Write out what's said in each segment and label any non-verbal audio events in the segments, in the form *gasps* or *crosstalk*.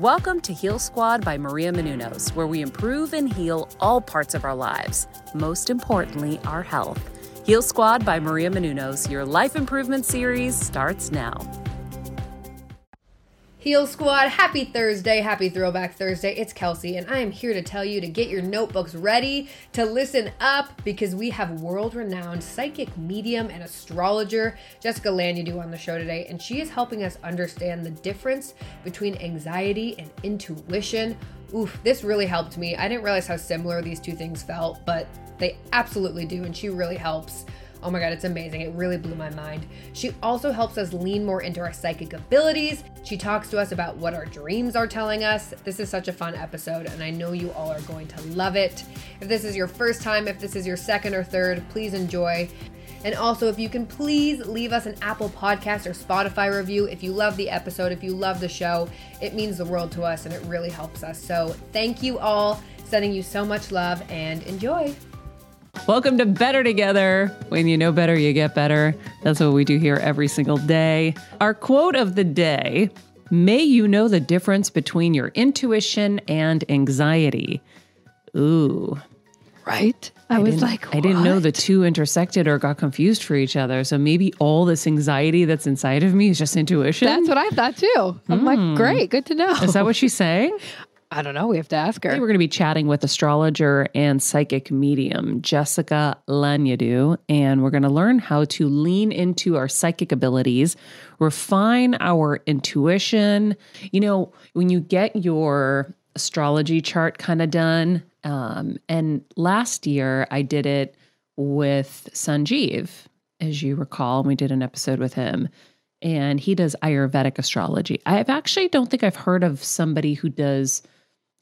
Welcome to Heal Squad by Maria Menounos, where we improve and heal all parts of our lives, most importantly, our health. Heal Squad by Maria Menounos, your life improvement series starts now. Heal Squad, happy Thursday, happy Throwback Thursday. It's Kelsey, and I am here to tell you to get your notebooks ready to listen up because we have world renowned psychic medium and astrologer Jessica Lanyadoo on the show today, and she is helping us understand the difference between anxiety and intuition. Oof, this really helped me. I didn't realize how similar these two things felt, but they absolutely do, and she really helps. Oh my God, it's amazing. It really blew my mind. She also helps us lean more into our psychic abilities. She talks to us about what our dreams are telling us. This is such a fun episode, and I know you all are going to love it. If this is your first time, if this is your second or third, please enjoy. And also, if you can please leave us an Apple Podcast or Spotify review if you love the episode, if you love the show, it means the world to us and it really helps us. So, thank you all, sending you so much love and enjoy. Welcome to Better Together. When you know better, you get better. That's what we do here every single day. Our quote of the day May you know the difference between your intuition and anxiety. Ooh. Right? I, I was like, what? I didn't know the two intersected or got confused for each other. So maybe all this anxiety that's inside of me is just intuition. That's what I thought too. I'm mm. like, hmm. great, good to know. Is that what she's saying? *laughs* I don't know. We have to ask her. Today we're going to be chatting with astrologer and psychic medium Jessica Lanyadoo, and we're going to learn how to lean into our psychic abilities, refine our intuition. You know, when you get your astrology chart kind of done, um, and last year I did it with Sanjeev, as you recall, we did an episode with him and he does Ayurvedic astrology. I actually don't think I've heard of somebody who does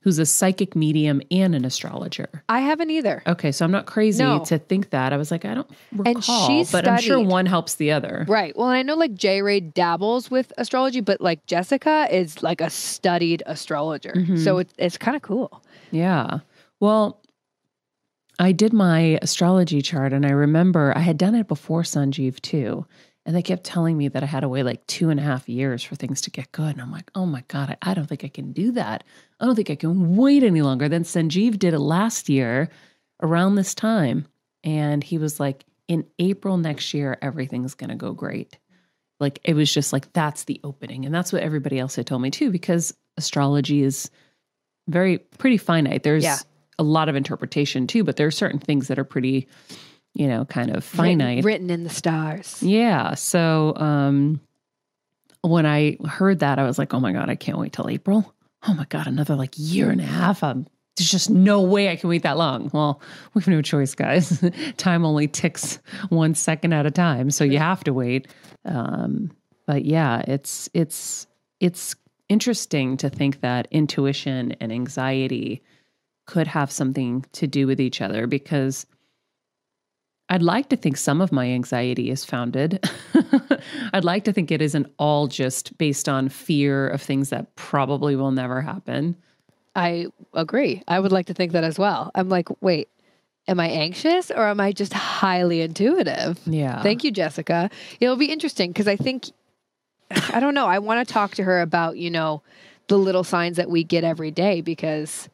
who's a psychic medium and an astrologer. I haven't either. Okay, so I'm not crazy no. to think that. I was like, I don't recall, and she but I'm sure one helps the other. Right. Well, and I know like J Ray dabbles with astrology, but like Jessica is like a studied astrologer. Mm-hmm. So it's it's kind of cool. Yeah. Well, I did my astrology chart and I remember I had done it before Sanjeev too. And they kept telling me that I had to wait like two and a half years for things to get good. And I'm like, oh my God, I, I don't think I can do that. I don't think I can wait any longer. Then Sanjeev did it last year around this time. And he was like, in April next year, everything's going to go great. Like it was just like, that's the opening. And that's what everybody else had told me too, because astrology is very, pretty finite. There's yeah. a lot of interpretation too, but there are certain things that are pretty you know, kind of finite. Written, written in the stars. Yeah. So um, when I heard that, I was like, oh my God, I can't wait till April. Oh my God, another like year and a half. There's just no way I can wait that long. Well, we have no choice, guys. *laughs* time only ticks one second at a time, so you have to wait. Um, but yeah, it's it's it's interesting to think that intuition and anxiety could have something to do with each other because I'd like to think some of my anxiety is founded. *laughs* I'd like to think it isn't all just based on fear of things that probably will never happen. I agree. I would like to think that as well. I'm like, wait, am I anxious or am I just highly intuitive? Yeah. Thank you, Jessica. It'll be interesting because I think, I don't know, I want to talk to her about, you know, the little signs that we get every day because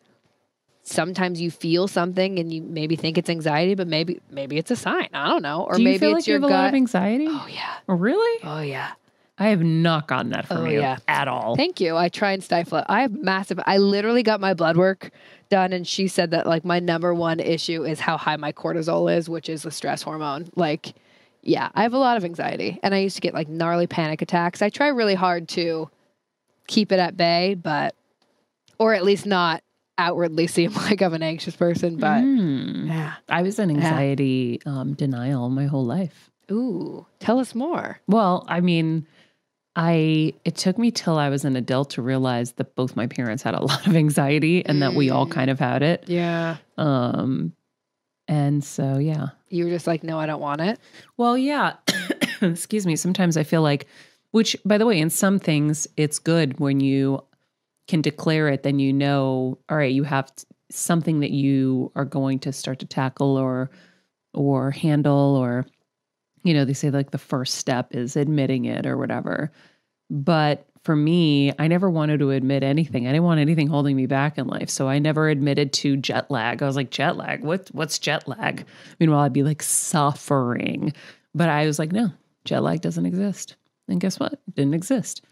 sometimes you feel something and you maybe think it's anxiety, but maybe maybe it's a sign. I don't know. Or Do you maybe feel it's like you your have a lot of gut. anxiety? Oh yeah. Oh, really? Oh yeah. I have not gotten that from Oh, you yeah. at all. Thank you. I try and stifle it. I have massive. I literally got my blood work done, and she said that like my number one issue is how high my cortisol is, which is the stress hormone. Like, yeah, I have a lot of anxiety, and I used to get like gnarly panic attacks. I try really hard to keep it at bay, but or at least not outwardly *laughs* seem like I'm an anxious person. But Hmm. yeah, I was in anxiety um, denial my whole life. ooh, tell us more. Well, I mean, I it took me till I was an adult to realize that both my parents had a *laughs* lot of anxiety and that we all Mm. kind of had it. Yeah, Um and so yeah. you were just like, no, I don't want it. Well, yeah. *coughs* Excuse me. Sometimes I feel like which by the way, in some things it's good when you can declare it then you know all right, you have something that you are going to start to tackle or or handle or you know, they say like the first step is admitting it or whatever. But for me, I never wanted to admit anything. I didn't want anything holding me back in life. So I never admitted to jet lag. I was like, jet lag? What what's jet lag? Meanwhile, I'd be like suffering. But I was like, no, jet lag doesn't exist. And guess what? It didn't exist.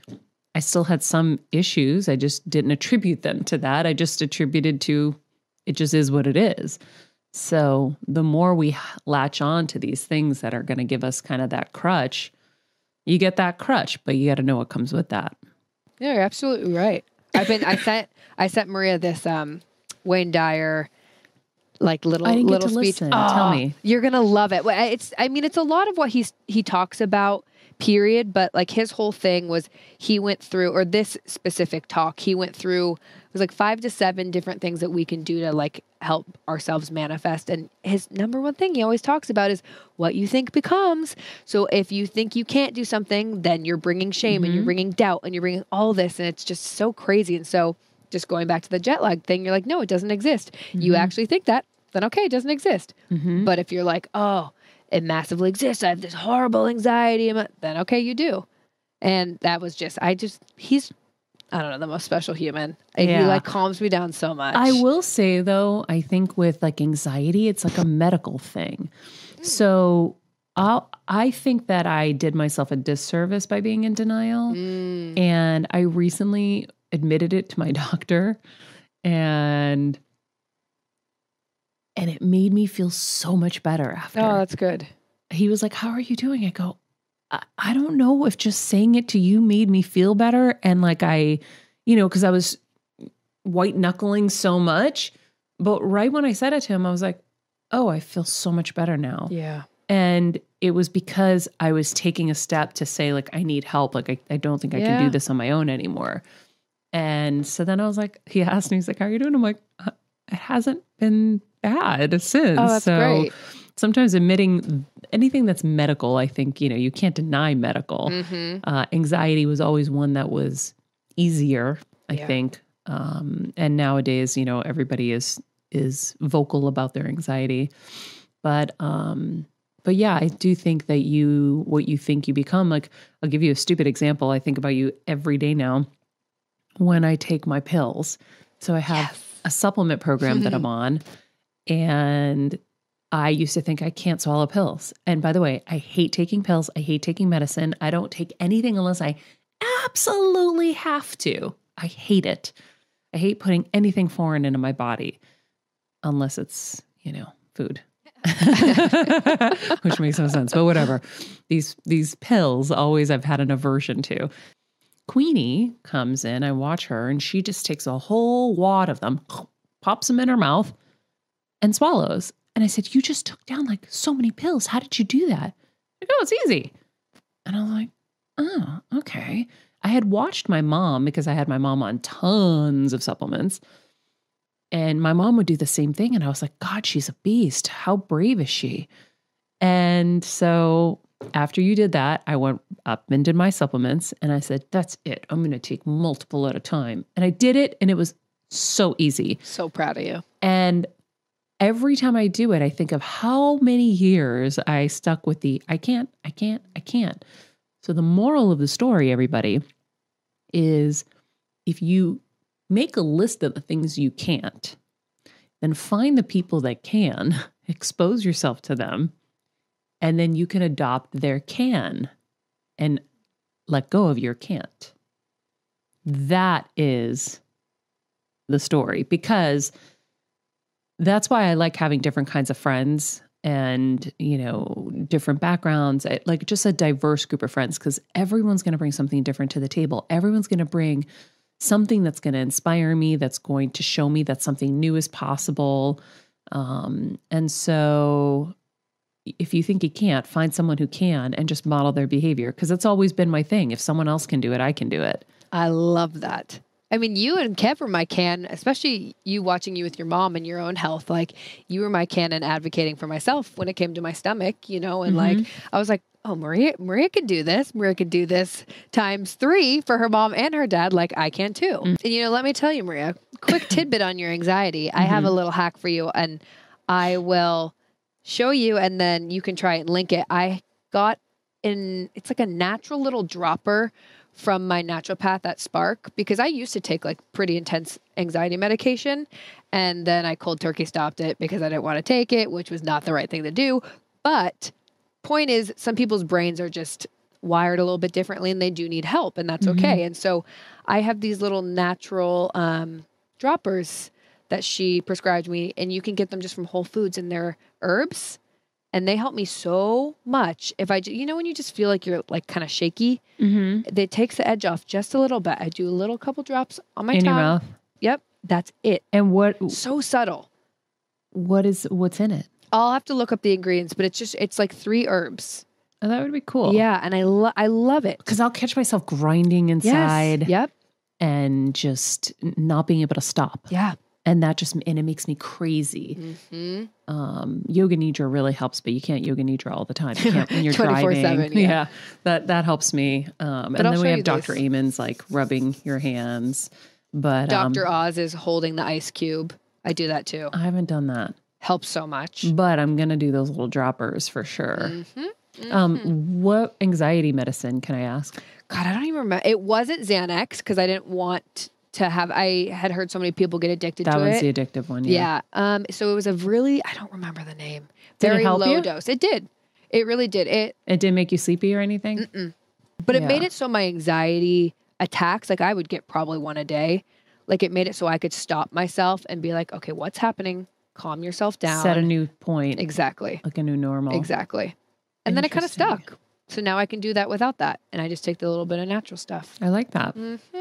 I still had some issues. I just didn't attribute them to that. I just attributed to it just is what it is. So the more we latch on to these things that are going to give us kind of that crutch, you get that crutch, but you got to know what comes with that. Yeah, you're absolutely right. I've been I sent I sent Maria this um Wayne Dyer like little I didn't get little speech. listen. Tell Oh, me. You're going to love it. Well, It's I mean it's a lot of what he's he talks about period, but like his whole thing was he went through or this specific talk, he went through it was like 5 to 7 different things that we can do to like help ourselves manifest and his number one thing he always talks about is what you think becomes. So if you think you can't do something, then you're bringing shame and you're mm-hmm. bringing doubt and you're bringing all this and it's just so crazy and so just going back to the jet lag thing, you're like, no, it doesn't exist. You mm-hmm. actually think that, then okay, it doesn't exist. Mm-hmm. But if you're like, oh, it massively exists, I have this horrible anxiety, I'm- then okay, you do. And that was just, I just, he's, I don't know, the most special human. And He like calms me down so much. I will say though, I think with like anxiety, it's like a medical thing. So I'll, I think that I did myself a disservice by being in denial. Mm. And I recently admitted it to my *laughs* doctor and and it made me feel so much better after. Oh, that's good. he was like, How are you doing? I go, I, I don't know if just saying it to you made me feel better. And like, I, you know, because I was white knuckling so much. But right when I said it to him, I was like, Oh, I feel so much better now. Yeah. And it was because I was taking a step to say, like, I need help. Like, I, I don't think I can do this on my own anymore. And so then I was like, he asked me, he's like, How are you doing? I'm like, "Uh, it hasn't been bad since. Oh, that's so great. sometimes admitting anything that's medical, I think, you know, you can't deny medical. Mm-hmm. Uh, anxiety was always one that was easier, I Yeah. think. Um, and nowadays, you know, everybody is is vocal about their anxiety. But um, but yeah, I do think that you what you think you become. Like, I'll give you a stupid example. I think about you every day now when I take my pills. So I have a supplement program that I'm *laughs* on, and I used to think I can't swallow pills. And by the way, I hate taking pills. I hate taking medicine. I don't take anything unless I absolutely have to. I hate it. I hate putting anything foreign into my body unless it's, you know, food. *laughs* Which makes no sense, but whatever. These these pills always I've had an aversion to. Queenie comes in, I watch her, and she just takes a whole wad of them, pops them in her mouth, and swallows. And I said, You just took down like so many pills. How did you do that? I go, oh, It's easy. And I was like, Oh, okay. I had watched my mom because I had my mom on tons of supplements. And my mom would do the same thing. And I was like, God, she's a beast. How brave is she? And so after you did that, I went up and did my supplements and I said, That's it. I'm going to take multiple at a time. And I did it and it was so easy. So proud of you. And every time I do it, I think of how many years I stuck with the I can't, I can't, I can't. So the moral of the story, everybody, is if you make a list of the things you can't, then find the people that can, *laughs* expose yourself to them, and then you can adopt their can and let go of your can't. That is the story because that's why I like having different kinds of friends and, you know, different backgrounds, like just a diverse group of friends because everyone's going to bring something different to the table. Everyone's going to bring something that's going to inspire me, that's going to show me that something new is possible. Um, and so if you think you can't, find someone who can and just model their behavior because it's always been my thing. If someone else can do it, I can do it. I love that. I mean, you and Kev were my can, especially you watching you with your mom and your own health. Like, you were my can and advocating for myself when it came to my stomach, you know, and like, mm-hmm. I was like, oh, Maria, Maria could do this. Maria could do this times three for her mom and her dad. Like, I can too. Mm. And, you know, let me tell you, Maria, quick *coughs* tidbit on your anxiety. I have a mm-hmm. little hack for you, and I will show you, and then you can try it and link it. I got in, it's like a natural little dropper from my naturopath at Spark because I used to take like pretty intense anxiety medication and then I cold turkey stopped it because I didn't want to take it, which was not the right thing to do. But point is some people's brains are just wired a little bit differently and they do need help and that's okay. And so I have these little natural um, droppers that she prescribed me and you can get them just from Whole Foods and they're herbs and they help me so much. If I, you know, when you just feel like you're like kind of shaky, Mm-hmm. it takes the edge off just a little bit. I do a little couple drops on my In your tongue. mouth. Yep, that's it. And what So subtle. what is what's in it? I'll have to look up the ingredients, but it's just it's like three herbs. Oh, that would be cool. Yeah, and I lo- I love it. Because I'll catch myself grinding Yes. inside Yep. and just not being able to stop. Yeah. And that just and it makes me crazy. hmm Um, yoga nidra really helps, but you can't yoga nidra all the time. You can't when you're *laughs* 24/7, driving. yeah. that that helps me. Um, and I'll then we have Dr. this. Amen's like rubbing your hands. But Dr. um, Oz is holding the ice cube. I do that too. I haven't done that, Helps so much. but I'm gonna do those little droppers for sure. Mhm. Um, what anxiety medicine can I ask? God, I don't even remember. It wasn't Xanax because I didn't want to have. I had heard so many people get addicted That to was it. the addictive one. Yeah. Um. So it was a really I don't remember the name. Did Very low you? dose. It did. It really did. It It didn't make you sleepy or anything. but it Yeah. made it so my anxiety attacks like I would get probably one a day. Like it made it so I could stop myself and be like, okay, what's happening? Calm yourself down. Set a new point, exactly. like a new normal. Exactly. And then it kind of stuck. So now I can do that without that, and I just take the little bit of natural stuff. I like that. Mm-hmm.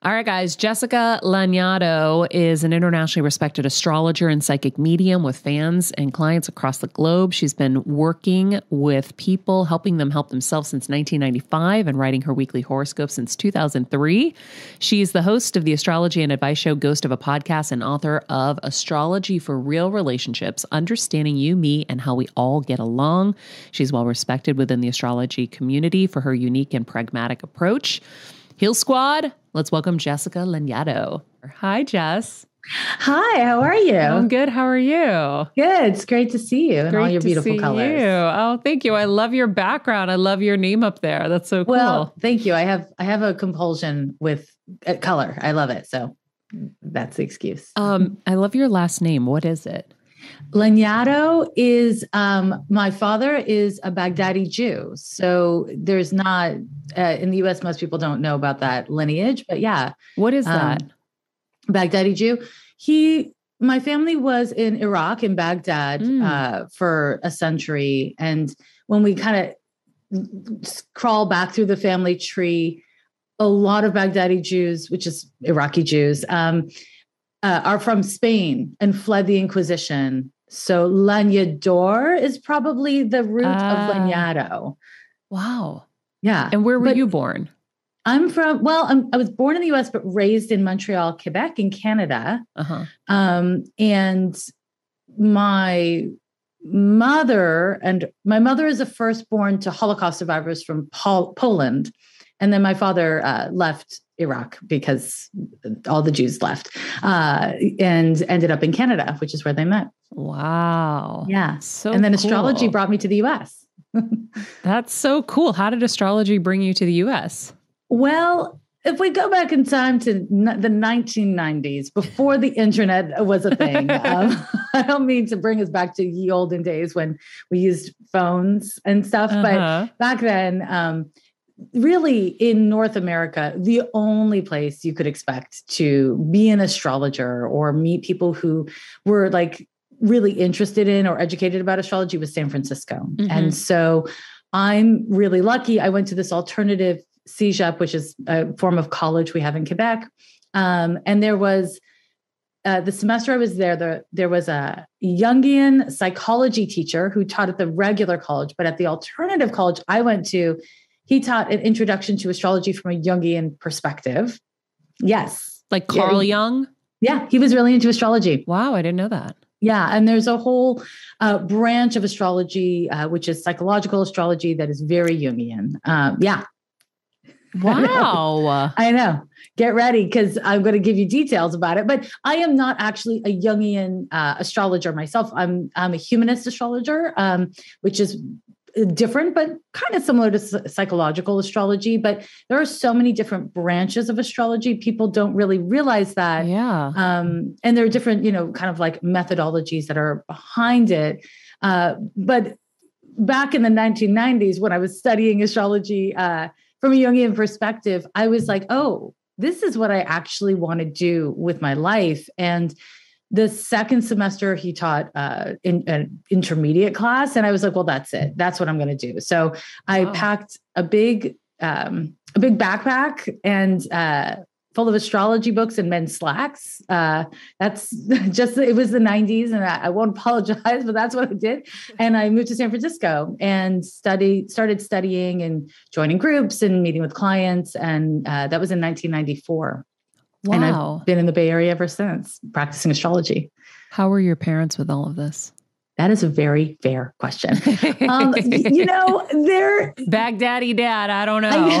All right, guys. Jessica Lanyadoo is an internationally respected astrologer and psychic medium with fans and clients across the globe. She's been working with people, helping them help themselves since 1995 and writing her weekly horoscope since 2003. She's the host of the astrology and advice show Ghost of a Podcast and author of Astrology for Real Relationships Understanding You, Me, and How We All Get Along. She's well respected within the astrology community for her unique and pragmatic approach. Heal Squad, let's welcome Jessica Lanyadoo. Hi, Jess. Hi, how are you? I'm good. How are you? Good. It's great to see you and all your to beautiful see colors. You. Oh, thank you. I love your background. I love your name up there. That's so cool. Well, thank you. I have I have a compulsion with uh, color. I love it. So that's the excuse. um, I love your last name. What is it? Lanyadoo is um my father is a Baghdadi Jew. So there's not uh, in the US most people don't know about that lineage, but yeah, What is Um, that? Baghdadi Jew. He, my family was in Iraq in Baghdad Mm. uh, for a century, and when we kind of crawl back through the family tree, a lot of Baghdadi Jews, which is Iraqi Jews, um, uh, are from Spain and fled the Inquisition. So Lanyador is probably the root Ah. of Lanyadoo. wow. Yeah, And where were But- you born? I'm from. Well, I'm, I was born in the U.S. but raised in Montreal, Quebec, in Canada. Uh huh. Um, and my mother and my mother is a firstborn to Holocaust survivors from Pol- Poland, and then my father uh, left Iraq because all the Jews left, uh, and ended up in Canada, which is where they met. Wow. Yeah, So and then astrology brought me to the U.S. *laughs* That's so cool. How did astrology bring you to the U.S.? Well, if we go back in time to n- the 1990s, before the internet was a thing, *laughs* um, *laughs* I don't mean to bring us back to ye olden days when we used phones and stuff, but Uh-huh. back then, um, really in North America, the only place you could expect to be an astrologer or meet people who were like really interested in or educated about astrology was San Francisco. Mhm. And so I'm really lucky. I went to this alternative CEGEP, which is a form of college we have in Quebec. Um, and there was uh, the semester I was there, there, there was a Jungian psychology teacher who taught at the regular college, but at the alternative college I went to, he taught an introduction to astrology from a Jungian perspective. Yes. Like Carl he- Jung? Yeah, he was really into astrology. Wow, I didn't know that. Yeah, and there's a whole uh, branch of astrology, uh, which is psychological astrology, that is very Jungian. Um, yeah, Wow. *laughs* I know. Get ready because I'm going to give you details about it. But I am not actually a Jungian uh, astrologer myself. I'm I'm a humanist astrologer, um, which is different, but kind of similar to psychological astrology. But there are so many different branches of astrology. People don't really realize that. yeah. um, and there are different you know kind of like methodologies that are behind it uh, but back in the 1990s when i was studying astrology uh, from a jungian perspective i was like oh this is what i actually want to do with my life and the second semester he taught uh, in an intermediate class. And i was like well that's it. That's what i'm going to do. So i Wow. packed a big um, a big backpack and uh, full of astrology books and men's slacks. Uh, that's *laughs* just it was the 90s and I, I won't *laughs* apologize but that's what i did. And i moved to san francisco and studied started studying and joining groups and meeting with clients. And uh, that was in 1994 and I've been in the Bay Area ever since practicing astrology. How were your parents with all of this? That is a very fair question. Um, *laughs* you know, they're Baghdaddy dad, I don't know.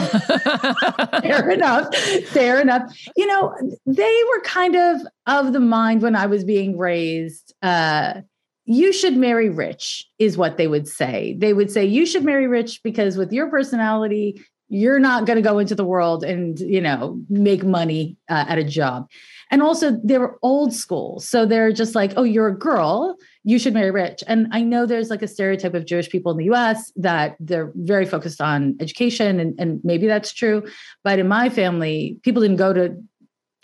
*laughs* fair enough. Fair enough. You know, they were kind of of the mind when I was being raised. Uh, you should marry rich, is what they would say. They would say, you should marry rich because with your personality, you're not going to go into the world and, you know, make money uh, at a job. And also, they were old school. So they're just like, oh, you're a girl, you should marry rich. And I know there's like a stereotype of Jewish people in the US that they're very focused on education, and, and maybe that's true. But in my family, people didn't go to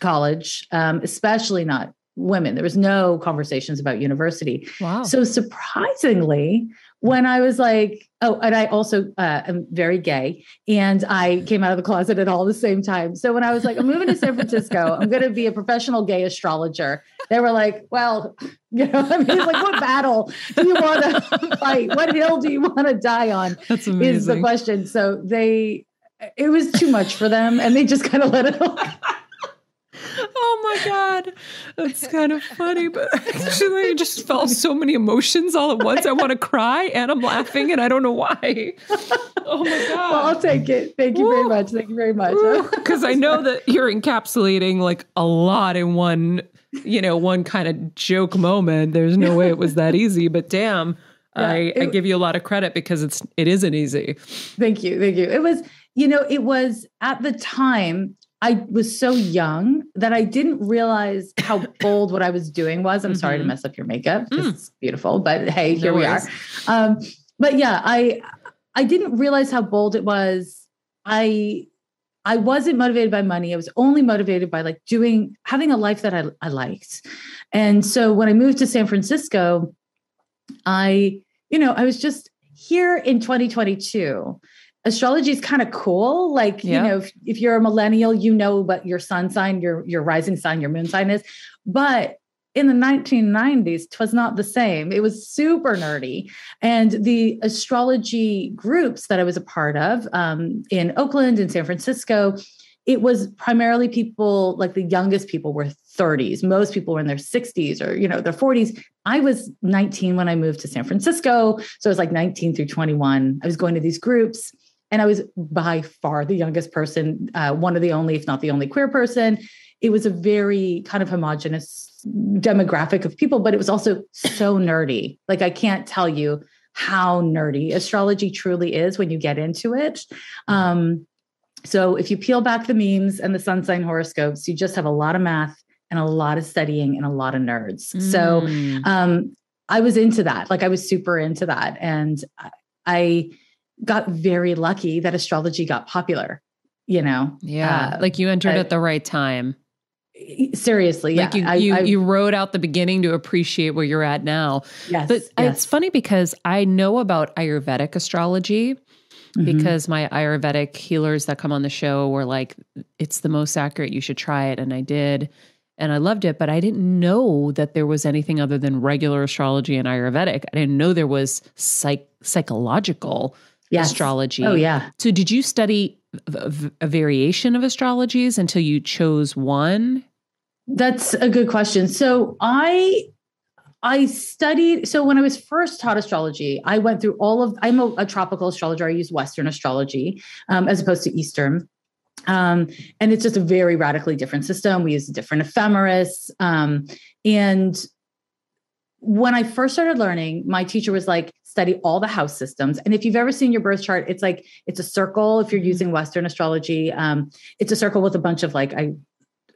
college, um, especially not women. There was no conversations about university. wow. So surprisingly, when I was like, oh, and I also uh, am very gay, and I came out of the closet at all the same time. So when I was like, I'm moving to San Francisco, I'm going to be a professional gay astrologer. They were like, well, *laughs* you know, I mean, it's like, what battle do you want to *laughs* fight? What hill do you want to die on? That's amazing. Is the question. So they, it was too much for them, and they just kind of let it. *laughs* God, that's kind of funny, but actually, *laughs* I just felt so many emotions all at once. I want to cry and I'm laughing, and I don't know why. Oh my god! Well, I'll take it. Thank you very much. Thank you very much. Because I know that you're encapsulating like a lot in one, you know, one kind of joke moment. There's no way it was that easy, but damn, *laughs* Yeah, I, I give you a lot of credit because it's it isn't easy. Thank you. Thank you. It was, you know, it was at the time I was so young that I didn't realize how *coughs* bold what I was doing was. I'm sorry to Mhm. mess up your makeup. Mm. It's beautiful, but hey, here No we are. Um, but yeah, I I didn't realize how bold it was. I I wasn't motivated by money. I was only motivated by like doing having a life that I, I liked. And so when I moved to San Francisco, I, you know, I was just here in 2022. Astrology is kind of cool. Like, Yeah. you know, if, if you're a millennial, you know what your sun sign, your your rising sign, your moon sign is. But in the 1990s, twas not the same. It was super nerdy. And the astrology groups that I was a part of um, in Oakland and San Francisco, it was primarily people like the youngest people were 30s. Most people were in their 60s or, you know, their 40s. I was 19 when I moved to San Francisco. So I was like 19 through 21. I was going to these groups and I was by far the youngest person, uh, one of the only, if not the only queer person. It was a very kind of homogenous demographic of people, but it was also so *clears throat* nerdy. Like I can't tell you how nerdy astrology truly is when you get into it. Um, so if you peel back the memes and the sun sign horoscopes, you just have a lot of math and a lot of studying and a lot of nerds. So Mm. um, I was into that. Like I was super into that. And I- I got very lucky that astrology got popular, you know? yeah, uh, like you entered I- at the right time. Seriously. Like yeah. you, you, I- you wrote out the beginning to appreciate where you're at now. yes, But yes. it's funny because I know about Ayurvedic astrology Mhm. because my Ayurvedic healers that come on the show were like, it's the most accurate. You should try it. And I did. And I loved it. But I didn't know that there was anything other than regular astrology and Ayurvedic. I didn't know there was psych- psychological Yes. astrology. Oh, yeah. So did you study a, a variation of astrologies until you chose one? That's a good question. So I I studied so when I was first taught astrology, I went through all of I'm a, a tropical astrologer. I use Western astrology um, as opposed to Eastern. Um, and it's just a very radically different system. We use a different ephemeris. Um, and when I first started learning, my teacher was like, study all the house systems. And if you've ever seen your birth chart, it's like it's a circle. If you're using Western astrology, um, it's a circle with a bunch of like I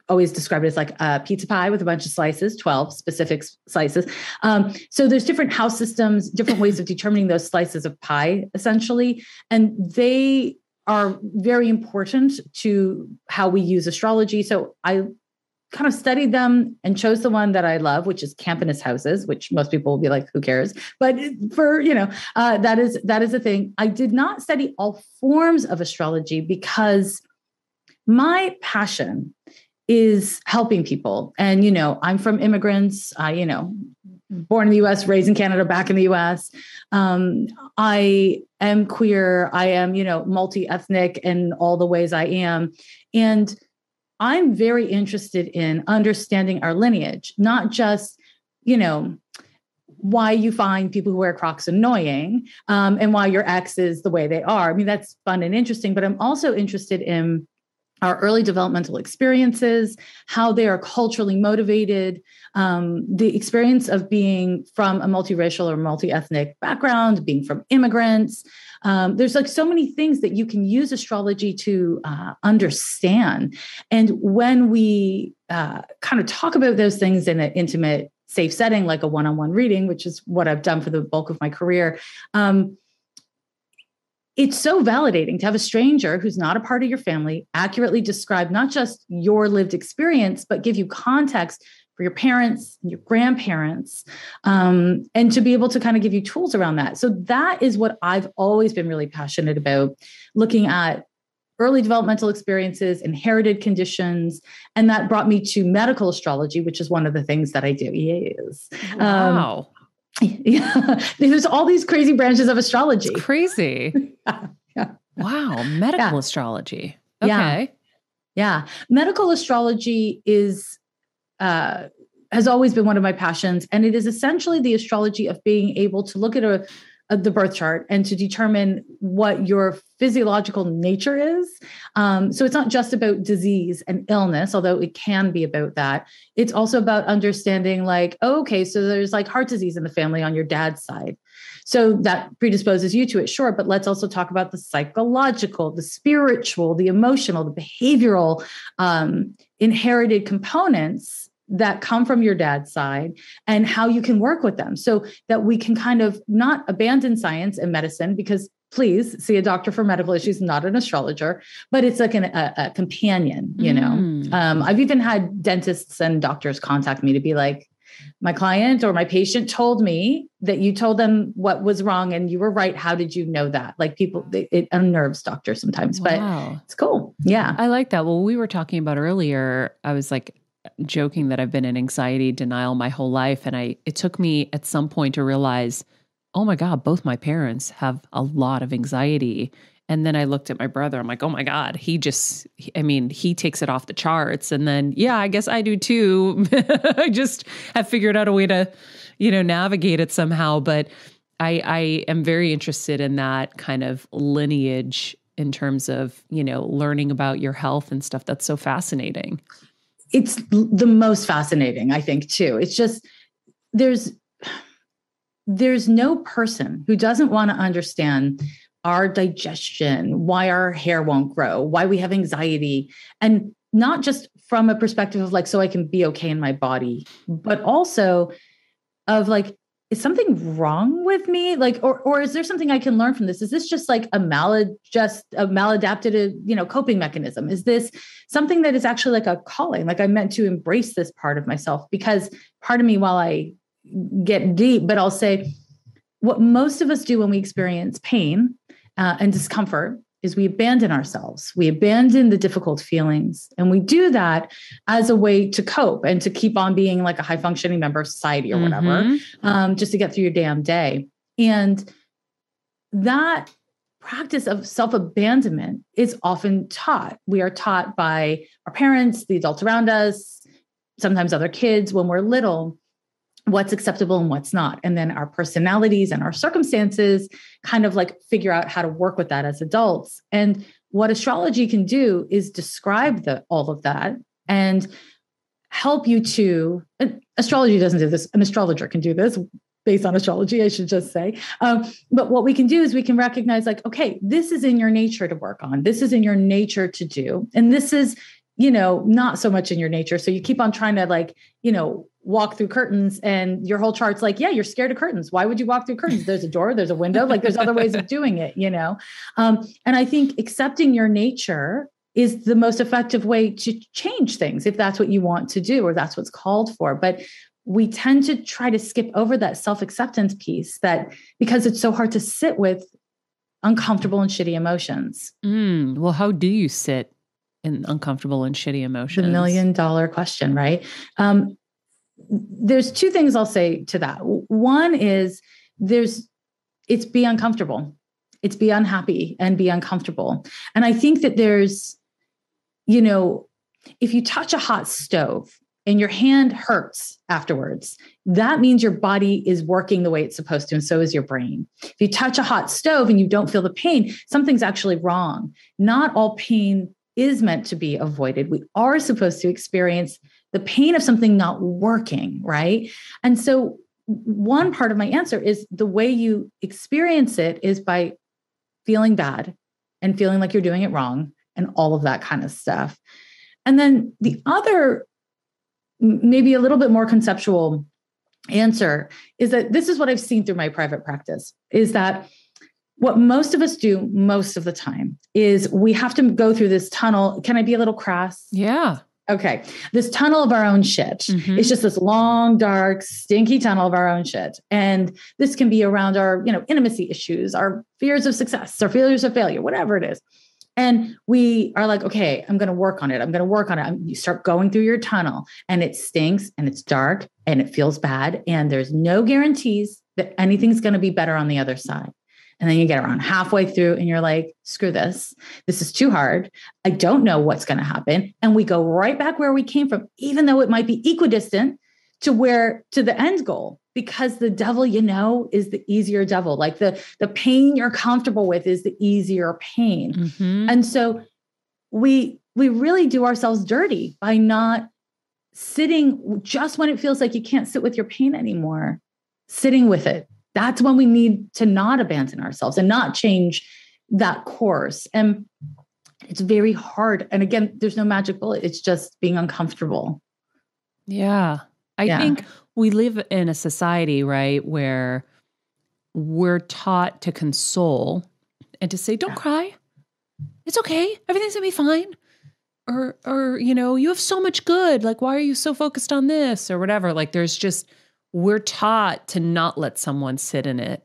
always describe it as like a pizza pie with a bunch of slices, 12 specific slices. Um, so there's different house systems, different ways of determining those slices of pie, essentially. And they are very important to how we use astrology. So I kind of studied them and chose the one that I love, which is Campanus houses, which most people will be like, who cares? But for, you know, uh, that is, that is a thing. I did not study all forms of astrology because my passion is helping people. And, you know, I'm from immigrants, I, you know, born in the US, raised in Canada, back in the US. Um, I am queer. I am, you know, multi ethnic in all the ways I am. And I'm very interested in understanding our lineage, not just, you know, why you find people who wear Crocs annoying um, and why your ex is the way they are. I mean, that's fun and interesting, but I'm also interested in our early developmental experiences, how they are culturally motivated, um, the experience of being from a multiracial or multi-ethnic background, being from immigrants. Um, there's like so many things that you can use astrology to uh, understand. And when we uh, kind of talk about those things in an intimate, safe setting, like a one-on-one reading, which is what I've done for the bulk of my career. Um, it's so validating to have a stranger who's not a part of your family accurately describe not just your lived experience, but give you context for your parents, your grandparents, um, and to be able to kind of give you tools around that. So that is what I've always been really passionate about looking at early developmental experiences, inherited conditions, and that brought me to medical astrology, which is one of the things that I do. Yes. Um, wow. Um, yeah, *laughs* there's all these crazy branches of astrology. It's crazy. *laughs* yeah. yeah. Wow, medical astrology. Okay. Yeah. yeah. Medical astrology is uh has always been one of my passions and it is essentially the astrology of being able to look at a the birth chart and to determine what your physiological nature is. Um, so it's not just about disease and illness, although it can be about that. It's also about understanding, like, oh, okay, so there's like heart disease in the family on your dad's side. So that predisposes you to it, sure. But let's also talk about the psychological, the spiritual, the emotional, the behavioral um, inherited components that come from your dad's side and how you can work with them so that we can kind of not abandon science and medicine because please see a doctor for medical issues not an astrologer but it's like an, a, a, companion you know? Mm. um, i've even had dentists and doctors contact me to be like my client or my patient told me that you told them what was wrong and you were right. How did you know that? Like people it unnerves doctors sometimes wow. but it's cool. Yeah. I like that. Well we were talking about earlier i was like joking that I've been in anxiety denial my whole life. And I, it took me at some point to realize, oh my God, both my parents have a lot of anxiety. And then I looked at my brother. I'm like, oh my God, he just, I mean, he takes it off the charts. And then, yeah, I guess I do too. *laughs* I just have figured out a way to, you know, navigate it somehow. But I, I am very interested in that kind of lineage in terms of, you know, learning about your health and stuff. That's so fascinating it's the most fascinating i think too. It's just there's there's no person who doesn't want to understand our digestion why our hair won't grow why we have anxiety and not just from a perspective of like so i can be okay in my body but also of like is something wrong with me? Like or or is there something i can learn from this? Is this just like a malad just a maladapted you know coping mechanism? Is this something that is actually like a calling? Like i meant to embrace this part of myself because part of me while i get deep but i'll say what most of us do when we experience pain uh, and discomfort is we abandon ourselves. We abandon the difficult feelings. And we do that as a way to cope and to keep on being like a high functioning member of society or whatever, mm-hmm. um, just to get through your damn day. And that practice of self abandonment is often taught. We are taught by our parents, the adults around us, sometimes other kids when we're little what's acceptable and what's not. And then our personalities and our circumstances kind of like figure out how to work with that as adults. And what astrology can do is describe the all of that and help you to astrology doesn't do this. An astrologer can do this based on astrology i should just say. Um, but what we can do is we can recognize like okay this is in your nature to work on. This is in your nature to do. And this is you know not so much in your nature. So you keep on trying to like you know walk through curtains and your whole chart's like yeah you're scared of curtains why would you walk through curtains there's a door there's a window like there's other ways of *laughs* doing it you know um, and i think accepting your nature is the most effective way to change things if that's what you want to do or that's what's called for. But we tend to try to skip over that self acceptance piece that because it's so hard to sit with uncomfortable and shitty emotions. Mm, well, how do you sit in uncomfortable and shitty emotions? The million dollar question, right? Um, there's two things I'll say to that. One is there's it's be uncomfortable. It's be unhappy and be uncomfortable. And I think that there's, you know, if you touch a hot stove and your hand hurts afterwards, that means your body is working the way it's supposed to, and so is your brain. If you touch a hot stove and you don't feel the pain, something's actually wrong. Not all pain is meant to be avoided. We are supposed to experience the pain of something not working, right? And so, one part of my answer is the way you experience it is by feeling bad and feeling like you're doing it wrong and all of that kind of stuff. And then the other, maybe a little bit more conceptual answer is that this is what I've seen through my private practice is that what most of us do most of the time is we have to go through this tunnel. Can I be a little crass? Yeah. Okay. This tunnel of our own shit. Mm-hmm. It's just this long, dark, stinky tunnel of our own shit. And this can be around our, you know, intimacy issues, our fears of success, our fears of failure, whatever it is. And we are like, okay, I'm going to work on it. I'm going to work on it. You start going through your tunnel and it stinks and it's dark and it feels bad. And there's no guarantees that anything's going to be better on the other side. And then you get around halfway through and you're like, screw this. This is too hard. I don't know what's going to happen. And we go right back where we came from, even though it might be equidistant to where to the end goal because the devil you know is the easier devil like the the pain you're comfortable with is the easier pain mm-hmm. and so we we really do ourselves dirty by not sitting just when it feels like you can't sit with your pain anymore sitting with it that's when we need to not abandon ourselves and not change that course. And it's very hard. And again, there's no magic bullet, it's just being uncomfortable. Yeah. I yeah. think we live in a society, right, where we're taught to console and to say, don't yeah. cry. It's okay. Everything's gonna be fine. Or, or, you know, you have so much good. Like, why are you so focused on this or whatever? Like, there's just, we're taught to not let someone sit in it.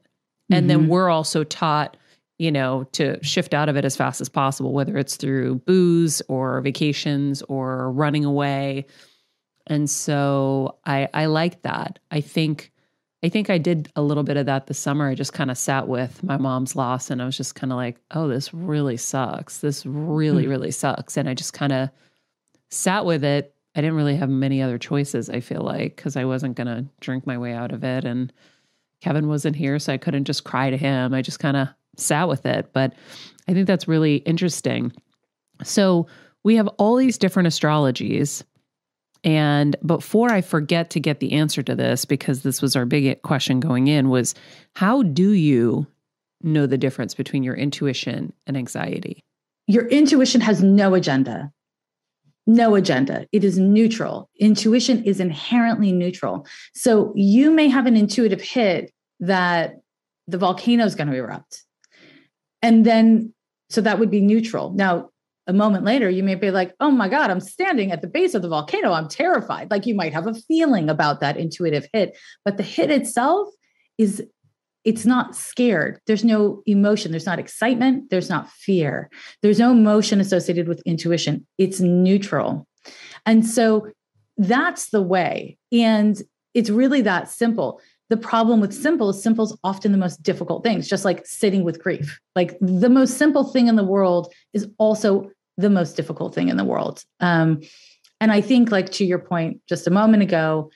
And mm-hmm. then we're also taught, you know, to shift out of it as fast as possible, whether it's through booze or vacations or running away. And so I I like that. I think I think I did a little bit of that this summer. I just kind of sat with my mom's loss and I was just kind of like, oh, this really sucks. This really, mm-hmm. really sucks. And I just kind of sat with it I didn't really have many other choices, I feel like, because I wasn't going to drink my way out of it. And Kevin wasn't here, so I couldn't just cry to him. I just kind of sat with it. But I think that's really interesting. So we have all these different astrologies. And before I forget to get the answer to this, because this was our big question going in, was how do you know the difference between your intuition and anxiety? Your intuition has no agenda no agenda. It is neutral. Intuition is inherently neutral. So you may have an intuitive hit that the volcano is going to erupt. And then, so that would be neutral. Now, a moment later, you may be like, oh my God, I'm standing at the base of the volcano. I'm terrified. Like you might have a feeling about that intuitive hit, but the hit itself is it's not scared. There's no emotion. There's not excitement. There's not fear. There's no emotion associated with intuition. It's neutral. And so that's the way. And it's really that simple. The problem with simple is simple is often the most difficult things, just like sitting with grief. Like the most simple thing in the world is also the most difficult thing in the world. Um, and I think, like to your point just a moment ago,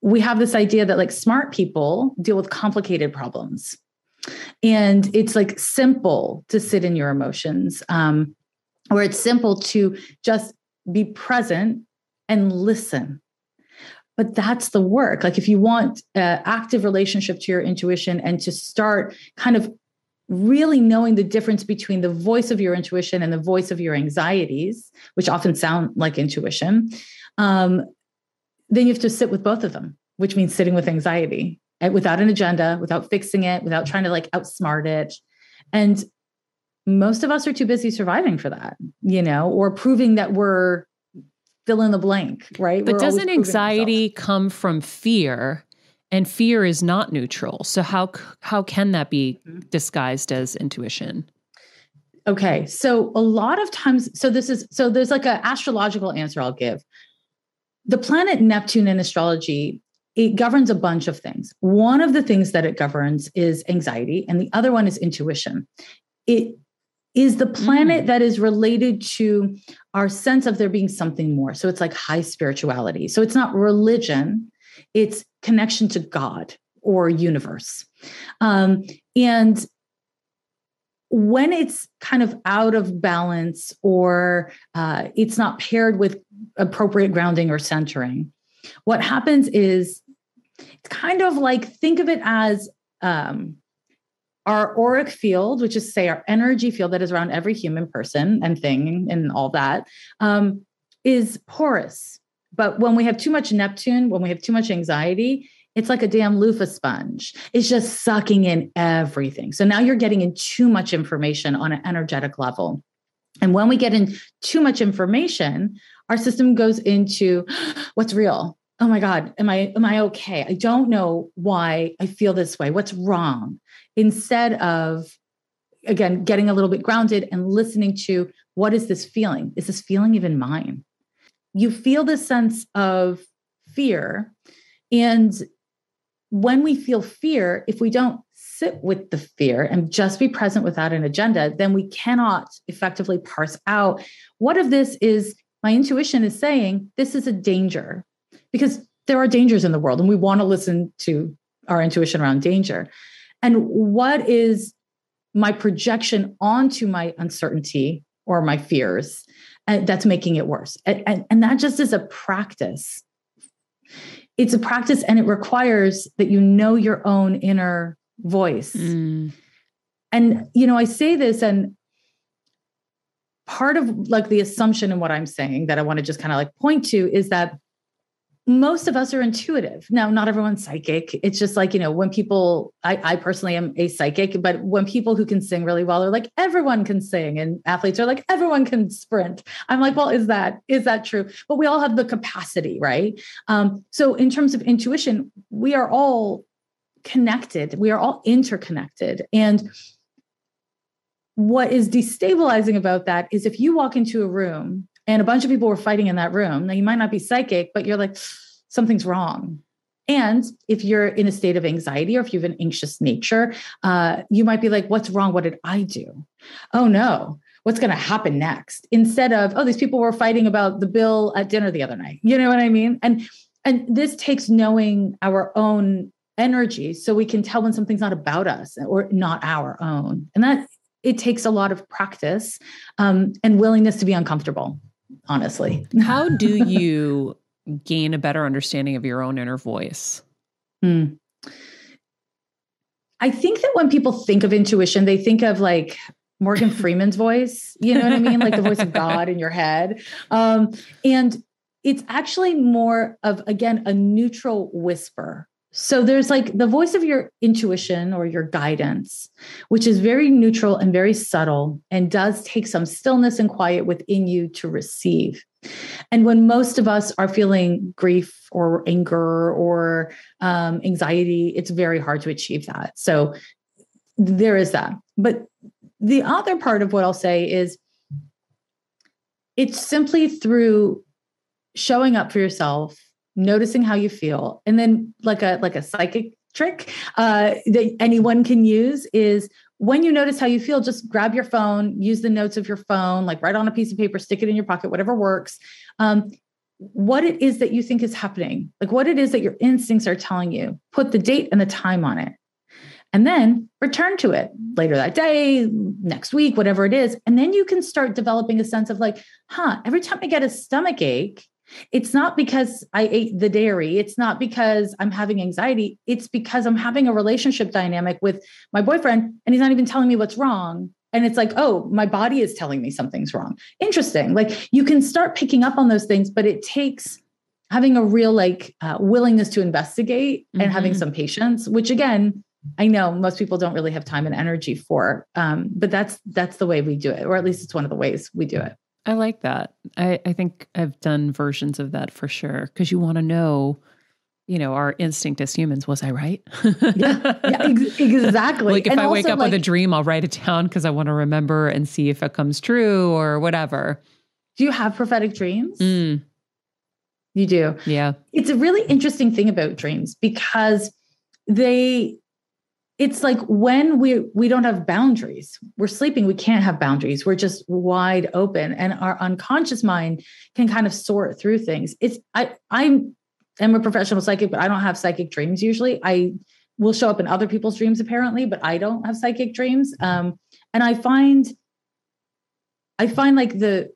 we have this idea that like smart people deal with complicated problems. And it's like simple to sit in your emotions um, or it's simple to just be present and listen. But that's the work. Like if you want an active relationship to your intuition and to start kind of really knowing the difference between the voice of your intuition and the voice of your anxieties which often sound like intuition um, then you have to sit with both of them, which means sitting with anxiety eh, without an agenda, without fixing it, without trying to like outsmart it. And most of us are too busy surviving for that, you know, or proving that we're fill in the blank, right? But We're doesn't anxiety ourselves. come from fear? And fear is not neutral. So how how can that be Mm-hmm. disguised as intuition? Okay. So a lot of times, so this is so there's like an astrological answer I'll give. The planet Neptune in astrology, it governs a bunch of things. One of the things that it governs is anxiety, and the other one is intuition. It is the planet that is related to our sense of there being something more. So it's like high spirituality. So it's not religion, it's connection to God or universe. Um, and when it's kind of out of balance or uh, it's not paired with appropriate grounding or centering, what happens is it's kind of like think of it as um, our auric field, which is say our energy field that is around every human person and thing and all that, um, is porous. But when we have too much Neptune, when we have too much anxiety, it's like a damn loofah sponge. It's just sucking in everything. So now you're getting in too much information on an energetic level. And when we get in too much information, our system goes into *gasps* what's real. Oh my God, am I am I okay? I don't know why I feel this way. What's wrong? Instead of again getting a little bit grounded and listening to what is this feeling? Is this feeling even mine? You feel this sense of fear and when we feel fear, if we don't sit with the fear and just be present without an agenda, then we cannot effectively parse out what of this is my intuition is saying this is a danger because there are dangers in the world and we want to listen to our intuition around danger. And what is my projection onto my uncertainty or my fears and that's making it worse? And, and, and that just is a practice it's a practice and it requires that you know your own inner voice. Mm. And, you know, I say this and part of like the assumption in what I'm saying that I want to just kind of like point to is that most of us are intuitive. Now, not everyone's psychic. It's just like, you know, when people, I, I personally am a psychic, but when people who can sing really well are like, everyone can sing, and athletes are like, everyone can sprint. I'm like, well, is that is that true? But we all have the capacity, right? Um, so in terms of intuition, we are all connected. We are all interconnected. And what is destabilizing about that is if you walk into a room and a bunch of people were fighting in that room. Now, you might not be psychic, but you're like, something's wrong. And if you're in a state of anxiety or if you have an anxious nature, uh, you might be like, what's wrong? What did I do? Oh, no. What's going to happen next? Instead of, oh, these people were fighting about the bill at dinner the other night. You know what I mean? And and this takes knowing our own energy so we can tell when something's not about us or not our own. And that it takes a lot of practice um, and willingness to be uncomfortable honestly. How do *laughs* you gain a better understanding of your own inner voice? Hmm. I think that when people think of intuition, they think of like Morgan *laughs* Freeman's voice, you know what I mean? Like the voice of *laughs* God in your head. Um, and it's actually more of, again, a neutral whisper. So there's like the voice of your intuition or your guidance, which is very neutral and very subtle and does take some stillness and quiet within you to receive. And when most of us are feeling grief or anger or um, anxiety, it's very hard to achieve that. So there is that. But the other part of what I'll say is it's simply through showing up for yourself noticing how you feel. And then like a like a psychic trick uh, that anyone can use is when you notice how you feel just grab your phone use the notes of your phone like write on a piece of paper stick it in your pocket whatever works. Um, what it is that you think is happening like what it is that your instincts are telling you put the date and the time on it. And then return to it later that day next week whatever it is. And then you can start developing a sense of like huh every time i get a stomach ache it's not because I ate the dairy. It's not because I'm having anxiety. It's because I'm having a relationship dynamic with my boyfriend and he's not even telling me what's wrong. And it's like, oh, my body is telling me something's wrong. Interesting. Like you can start picking up on those things, but it takes having a real like uh, willingness to investigate and Mhm. having some patience, which again, I know most people don't really have time and energy for, um, but that's that's the way we do it, or at least it's one of the ways we do it. I like that. I, I think I've done versions of that for sure because you want to know, you know, our instinct as humans. Was I right? yeah, yeah ex- exactly. like if And I wake up with a dream, I'll write it down because I want to remember and see if it comes true or whatever. do you have prophetic dreams? Mm, You do. yeah. it's a really interesting thing about dreams because they it's like when we we don't have boundaries we're sleeping we can't have boundaries we're just wide open and our unconscious mind can kind of sort through things. It's i i'm am a professional psychic but i don't have psychic dreams usually. I will show up in other people's dreams apparently but i don't have psychic dreams. Um and i find i find like the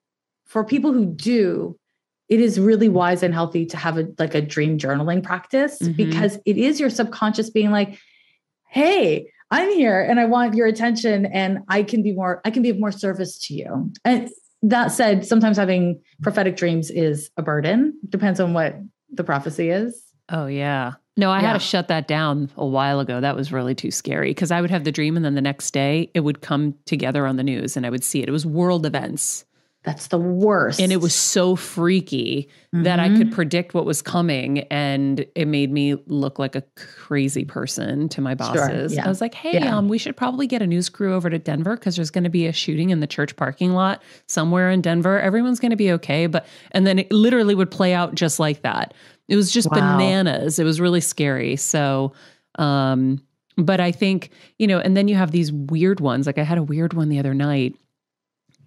for people who do it is really wise and healthy to have a like a dream journaling practice Mhm. because it is your subconscious being like hey i'm here and i want your attention and i can be more i can be of more service to you and that said sometimes having prophetic dreams is a burden depends on what the prophecy is Oh yeah. No, I had to shut that down a while ago. That was really too scary because I would have the dream and then the next day it would come together on the news and I would see it. It was world events. That's the worst And it was so freaky that I could Mhm. predict what was coming and it made me look like a crazy person to my Sure, bosses. yeah. I was like, "Hey, Yeah. um we should probably get a news crew over to Denver cuz there's going to be a shooting in the church parking lot somewhere in Denver. Everyone's going to be okay." But and then it literally would play out just like that. It was just Wow. bananas. It was really scary. So um but I think, you know, and then you have these weird ones. Like I had a weird one the other night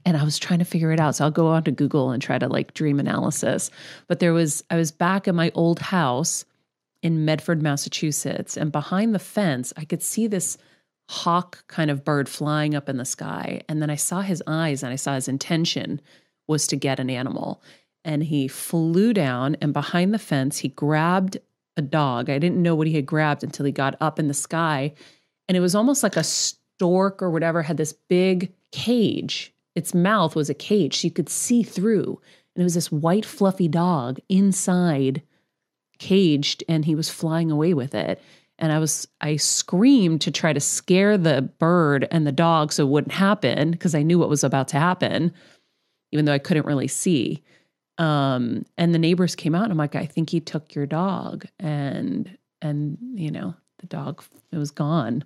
and I was trying to figure it out. So I'll go onto Google and try to like dream analysis. But there was, I was back in my old house in Medford, Massachusetts, and behind the fence, I could see this hawk kind of bird flying up in the sky. And then I saw his eyes and I saw his intention was to get an animal. And he flew down, and behind the fence, he grabbed a dog. I didn't know what he had grabbed until he got up in the sky. And it was almost like a stork or whatever had this big cage. Its mouth was a cage. You could see through. And it was this white, fluffy dog inside, caged, and he was flying away with it. And I was, I screamed to try to scare the bird and the dog so it wouldn't happen because I knew what was about to happen, even though I couldn't really see. Um, and the neighbors came out and I'm like, I think he took your dog. And, and, you know, the dog, it was gone.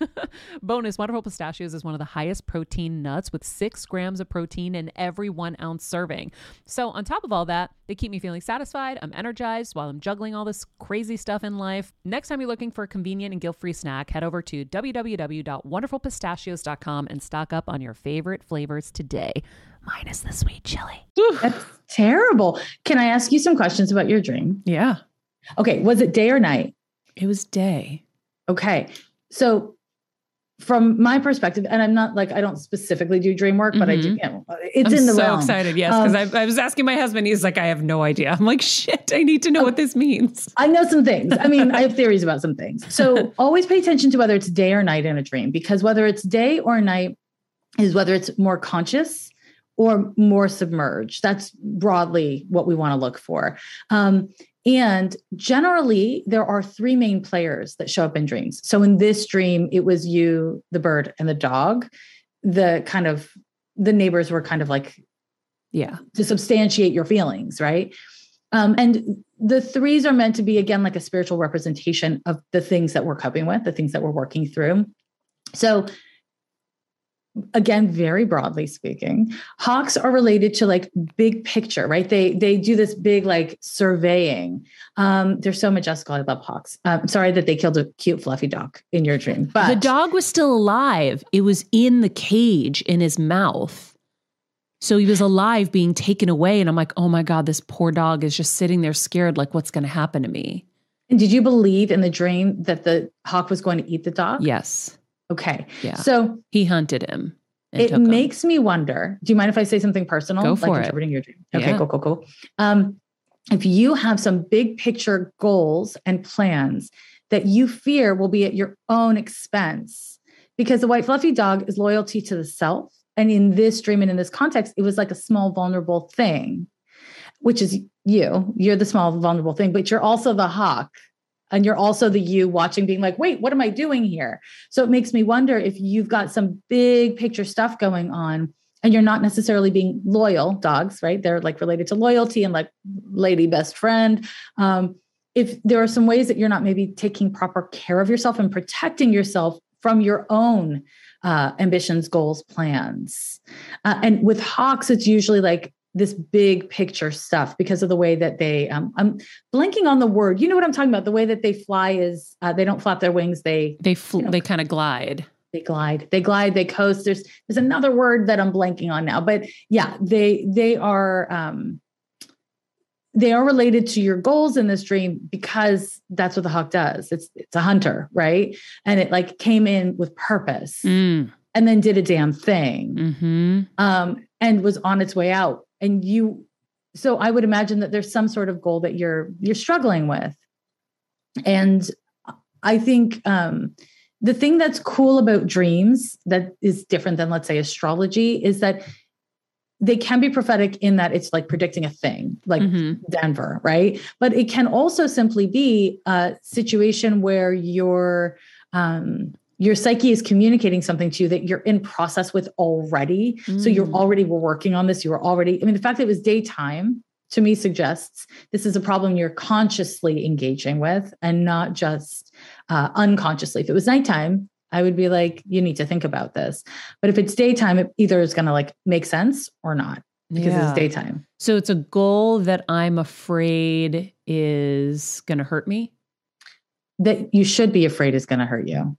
*laughs* Bonus Wonderful Pistachios is one of the highest protein nuts with six grams of protein in every one ounce serving. So, on top of all that, they keep me feeling satisfied. I'm energized while I'm juggling all this crazy stuff in life. Next time you're looking for a convenient and guilt free snack, head over to www.wonderfulpistachios.com and stock up on your favorite flavors today, minus the sweet chili. that's terrible can i ask you some questions about your dream Yeah, okay was it day or night it was day. Okay. So from my perspective, and I'm not like I don't specifically do dream work, but I do. You know, it's I'm in the so realm. excited, yes, because Um, I, I was asking my husband. He's like, I have no idea. I'm like, shit, I need to know what this means. I know some things. I mean, I have *laughs* theories about some things. So always pay attention to whether it's day or night in a dream, because whether it's day or night is whether it's more conscious or more submerged. That's broadly what we want to look for. Um, and generally, there are three main players that show up in dreams. So in this dream, it was you, the bird, and the dog. The kind of the neighbors were kind of like Yeah. to substantiate your feelings, right? Um, and the threes are meant to be, again, like a spiritual representation of the things that we're coping with, the things that we're working through. So, again, very broadly speaking, hawks are related to like big picture, right? They they do this big like surveying. Um, they're so majestical. I love hawks. Um, sorry that they killed a cute fluffy dog in your dream, but the dog was still alive. It was in the cage in his mouth. So he was alive being taken away. And I'm like, oh my God, this poor dog is just sitting there scared, like, what's going to happen to me? And did you believe in the dream that the hawk was going to eat the dog? Yes. Okay. Yeah. So He hunted him. it took him. makes me wonder. Do you mind if I say something personal? Go like for it. interpreting your dream. Okay, Yeah. cool, cool, cool. Um, if you have some big picture goals and plans that you fear will be at your own expense, because the white fluffy dog is loyalty to the self. And in this dream and in this context, it was like a small, vulnerable thing, which is you. You're the small, vulnerable thing, but you're also the hawk. And you're also the you watching, being like, wait, what am I doing here? So it makes me wonder if you've got some big picture stuff going on and you're not necessarily being loyal dogs, right? They're like related to loyalty and like lady best friend. Um, if there are some ways that you're not maybe taking proper care of yourself and protecting yourself from your own uh, ambitions, goals, plans. Uh, and with hawks, it's usually like this big picture stuff because of the way that they, um, I'm blanking on the word. You know what I'm talking about? The way that they fly is uh, they don't flap their wings. They They fl- you know. they kind of glide. they glide they glide they coast there's there's another word that i'm blanking on now but yeah they they are um they are related to your goals in this dream because that's what the hawk does it's it's a hunter right and it like came in with purpose Mm. and then did a damn thing hmm um and was on its way out and you so i would imagine that there's some sort of goal that you're you're struggling with and i think um the thing that's cool about dreams that is different than let's say astrology is that they can be prophetic in that it's like predicting a thing like Mhm. denver right but it can also simply be a situation where your um your psyche is communicating something to you that you're in process with already so you're Mm. already were working on this you were already i mean the fact that it was daytime to me suggests this is a problem you're consciously engaging with and not just uh, unconsciously if it was nighttime i would be like you need to think about this but if it's daytime it either is going to like make sense or not because Yeah. it's daytime So it's a goal that I'm afraid is going to hurt me. that you should be afraid is going to hurt you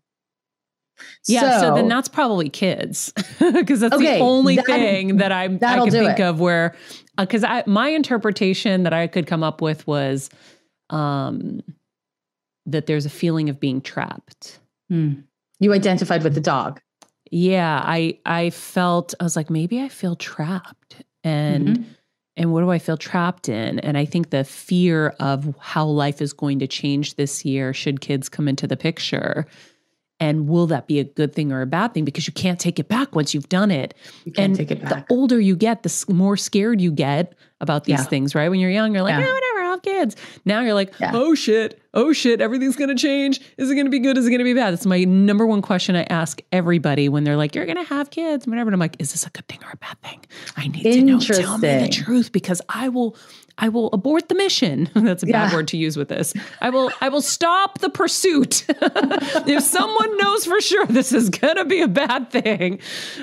Yeah. So, then that's probably kids *laughs* because that's Okay, the only that- thing that I'm, I can think it. of where, because I my interpretation that I could come up with was um, that there's a feeling of being trapped. Hmm. you identified with the dog Yeah, I I felt I was like maybe I feel trapped and Mhm. and what do I feel trapped in? And I think the fear of how life is going to change this year should kids come into the picture. And will that be a good thing or a bad thing? Because you can't take it back once you've done it. you can't and take it back the older you get, the more scared you get about these Yeah. things, right? When you're young, you're like, Yeah. yeah, whatever, I'll have kids. Now you're like, Yeah. oh shit, oh shit, everything's gonna change. Is it gonna be good? Is it gonna be bad? That's my number one question I ask everybody when they're like, you're gonna have kids, whatever. And I'm like, is this a good thing or a bad thing? I need to know. Tell me the truth because I will. I will abort the mission. *laughs* That's a bad Yeah. word to use with this. I will I will stop the pursuit. *laughs* if someone knows for sure this is gonna be a bad thing.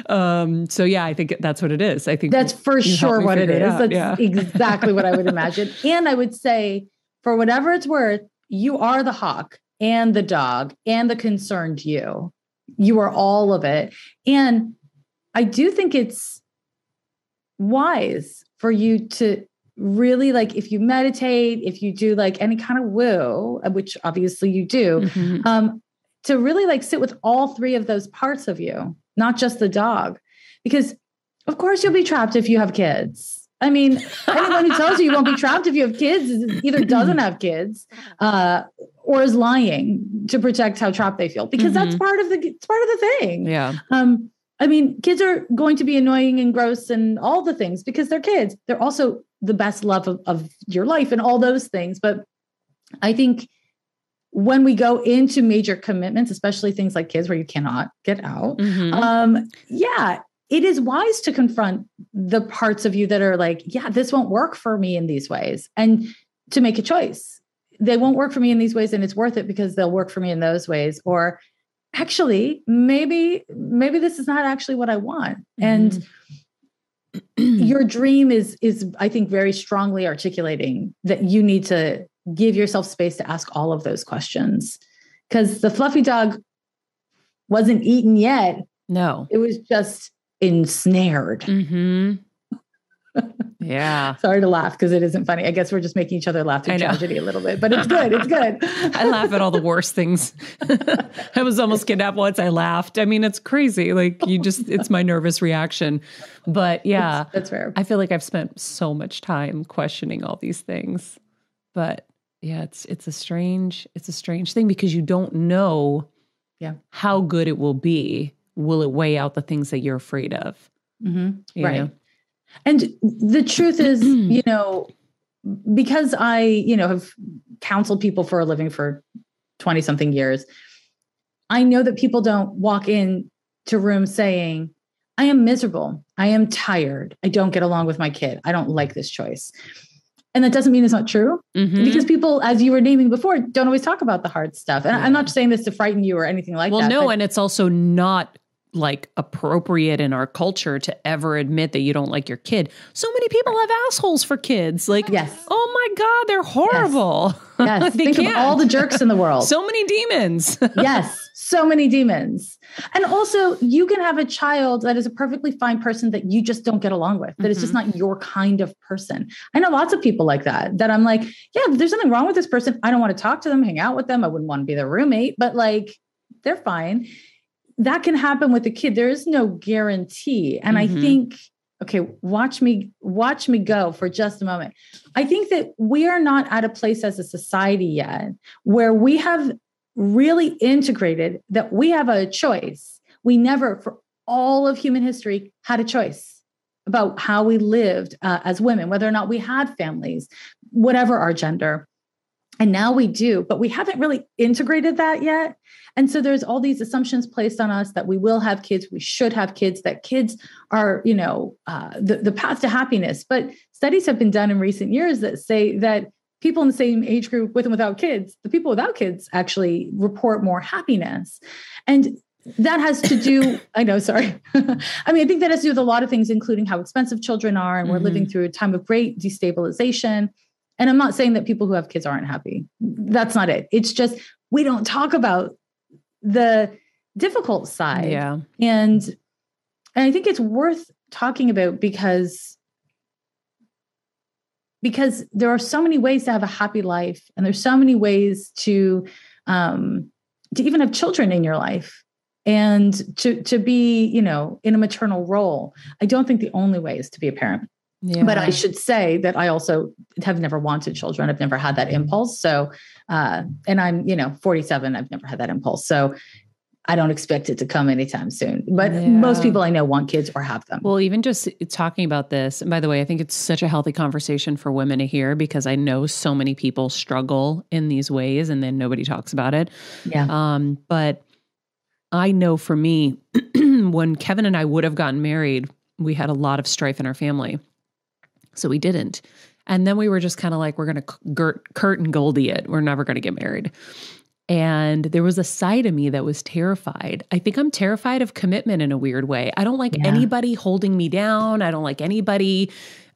Um, so yeah, I think that's what it is. I think That's for sure what it figure That's Yeah. *laughs* exactly what I would imagine. And I would say, for whatever it's worth, you are the hawk and the dog and the concerned you. You are all of it. And I do think it's wise for you to really like if you meditate, if you do like any kind of woo, uh, which obviously you do, Mhm. um, to really like sit with all three of those parts of you, not just the dog. Because of course you'll be trapped if you have kids. I mean, anyone who tells you you won't be trapped if you have kids either doesn't have kids uh, or is lying to protect how trapped they feel because that's part of the it's part of the thing. Yeah. Um, I mean, kids are going to be annoying and gross and all the things because they're kids. They're also the best love of, of your life and all those things. But I think when we go into major commitments, especially things like kids where you cannot get out, Mhm. um, yeah, it is wise to confront the parts of you that are like, yeah, this won't work for me in these ways, and to make a choice. They won't work for me in these ways, and it's worth it because they'll work for me in those ways. Or actually, maybe, maybe this is not actually what I want. And *clears throat* your dream is is I think very strongly articulating that you need to give yourself space to ask all of those questions. Because the fluffy dog wasn't eaten yet no. it was just ensnared hmm Yeah. Sorry to laugh because it isn't funny. I guess we're just making each other laugh through tragedy a little bit, but it's good. It's good. *laughs* I laugh at all the worst things. *laughs* I was almost kidnapped once. I laughed. I mean, it's crazy. Like you just, it's my nervous reaction. But yeah, That's fair. I feel like I've spent so much time questioning all these things. But yeah, it's it's a strange, it's a strange thing because you don't know Yeah. how good it will be. Will it weigh out the things that you're afraid of? Mhm. you Right. know? And the truth is, *clears throat* you know, because I, you know, have counseled people for a living for 20 something years, I know that people don't walk in to rooms saying, I am miserable. I am tired. I don't get along with my kid. I don't like this choice. And that doesn't mean it's not true Mhm. because people, as you were naming before, don't always talk about the hard stuff. And I'm not saying this to frighten you or anything like well, that. Well, no, and it's also not like appropriate in our culture to ever admit that you don't like your kid. So many people have assholes for kids. Like, Yes. oh my god, they're horrible. yes, *laughs* they think of can't. all the jerks in the world. so many demons. *laughs* yes, so many demons. And also, you can have a child that is a perfectly fine person that you just don't get along with, that it's just mm-hmm. not your kind of person. I know lots of people like that, that I'm like, yeah, there's nothing wrong with this person. I don't want to talk to them, hang out with them. I wouldn't want to be their roommate, but like, they're fine. That can happen with a kid. There is no guarantee. And I Mhm. think, okay, watch me, watch me go for just a moment. I think that we are not at a place as a society yet where we have really integrated that we have a choice. We never, for all of human history, had a choice about how we lived uh, as women, whether or not we had families, whatever our gender. And now we do, but we haven't really integrated that yet. And so there's all these assumptions placed on us that we will have kids, we should have kids, that kids are, you know, uh, the, the path to happiness. But studies have been done in recent years that say that people in the same age group with and without kids, the people without kids actually report more happiness. And that has to do, *coughs* I know, sorry. *laughs* I mean, I think that has to do with a lot of things, including how expensive children are. And we're living through a time of great destabilization. And I'm not saying that people who have kids aren't happy. That's not it. It's just we don't talk about the difficult side. yeah. And and I think it's worth talking about because because there are so many ways to have a happy life and there's so many ways to um to even have children in your life and to to be you know in a maternal role i don't think the only way is to be a parent Yeah. but i should say that i also have never wanted children i've never had that impulse so uh and i'm you know 47 i've never had that impulse so i don't expect it to come anytime soon but Yeah. most people i know want kids or have them Well, even just talking about this, and by the way, I think it's such a healthy conversation for women to hear because I know so many people struggle in these ways and then nobody talks about it. yeah Um, but I know for me, *clears throat* when Kevin and I would have gotten married, we had a lot of strife in our family. So we didn't. And then we were just kind of like, we're going to Kurt and Goldie it. We're never going to get married. And there was a side of me that was terrified. I think I'm terrified of commitment in a weird way. I don't like Yeah. anybody holding me down. I don't like anybody.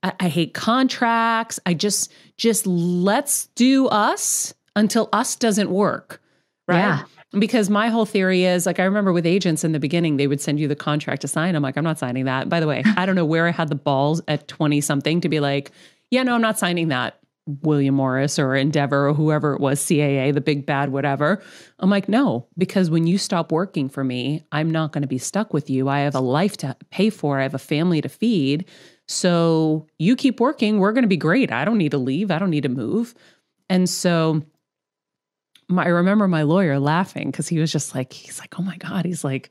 I, I hate contracts. I just, just let's do us until us doesn't work. Right. Yeah. Because my whole theory is like, I remember with agents in the beginning, they would send you the contract to sign. I'm like, I'm not signing that. By the way, *laughs* I don't know where I had the balls at 20 something to be like, yeah, no, I'm not signing that. William Morris or Endeavor or whoever it was, CAA, the big bad, whatever. I'm like, no, because when you stop working for me, I'm not going to be stuck with you. I have a life to pay for, I have a family to feed. So you keep working, we're going to be great. I don't need to leave, I don't need to move. And so my, I remember my lawyer laughing because he was just like, he's like, oh my God. He's like,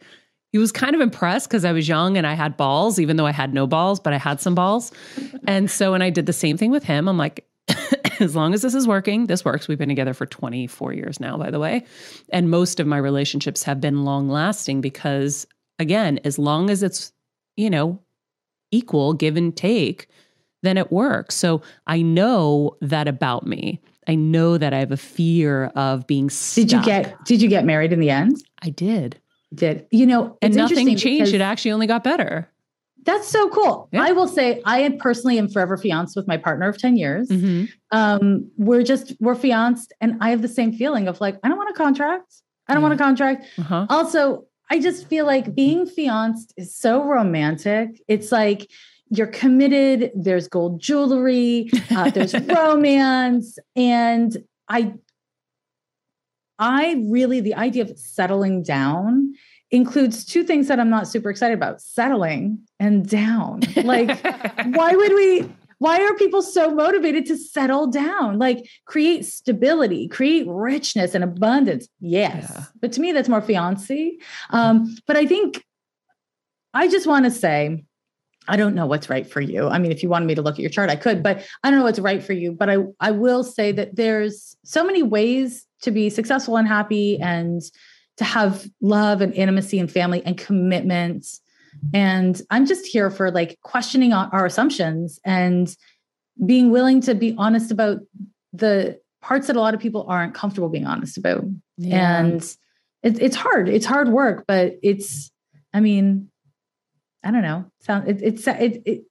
he was kind of impressed because I was young and I had balls, even though I had no balls, but I had some balls. *laughs* And so, and I did the same thing with him. I'm like, *coughs* as long as this is working, this works. We've been together for 24 years now, by the way. And most of my relationships have been long lasting because, again, as long as it's, you know, equal, give and take, then it works. So I know that about me. I know that I have a fear of being stuck. did you get did you get married in the end I did. did you know And it's nothing changed. It actually only got better. That's so cool. Yeah. I will say I personally am forever fianced with my partner of 10 years. Mhm. Um, we're just we're fianced and I have the same feeling of like, I don't want a contract. I don't Yeah. want a contract. Uh-huh. Also, I just feel like being fianced is so romantic. It's like you're committed. There's gold jewelry. Uh, there's *laughs* romance, and I, I really the idea of settling down includes two things that I'm not super excited about: settling and down. Like, *laughs* why would we? Why are people so motivated to settle down? Like, create stability, create richness and abundance. Yes, yeah. but to me, that's more fiancé. Um, but I think I just want to say I don't know what's right for you. I mean, if you wanted me to look at your chart, I could, but I don't know what's right for you. But I, I will say that there's so many ways to be successful and happy and to have love and intimacy and family and commitment. And I'm just here for like questioning our assumptions and being willing to be honest about the parts that a lot of people aren't comfortable being honest about. Yeah. And it, it's hard. It's hard work, but it's, I mean, I don't know. Sound it, it's it, it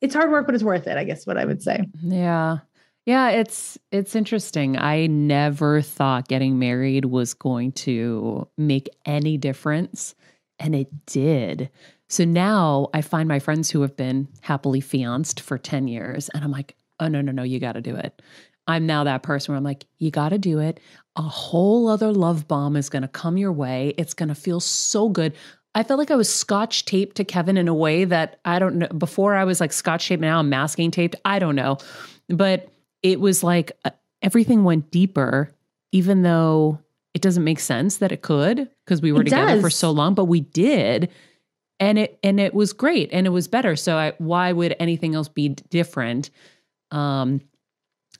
it's hard work, but it's worth it. I guess what I would say. Yeah. Yeah, it's it's interesting. I never thought getting married was going to make any difference, and it did. So now I find my friends who have been happily fianced for 10 years, and I'm like, oh, no, no, no, you got to do it. I'm now that person where I'm like, you got to do it. A whole other love bomb is going to come your way. It's going to feel so good. I felt like I was scotch taped to Kevin in a way that I don't know. Before I was like scotch taped, now I'm masking taped. I don't know. But it was like uh, everything went deeper, even though it doesn't make sense that it could because we were it together does. for so long, but we did. And it and it was great and it was better. So I, why would anything else be different? Um,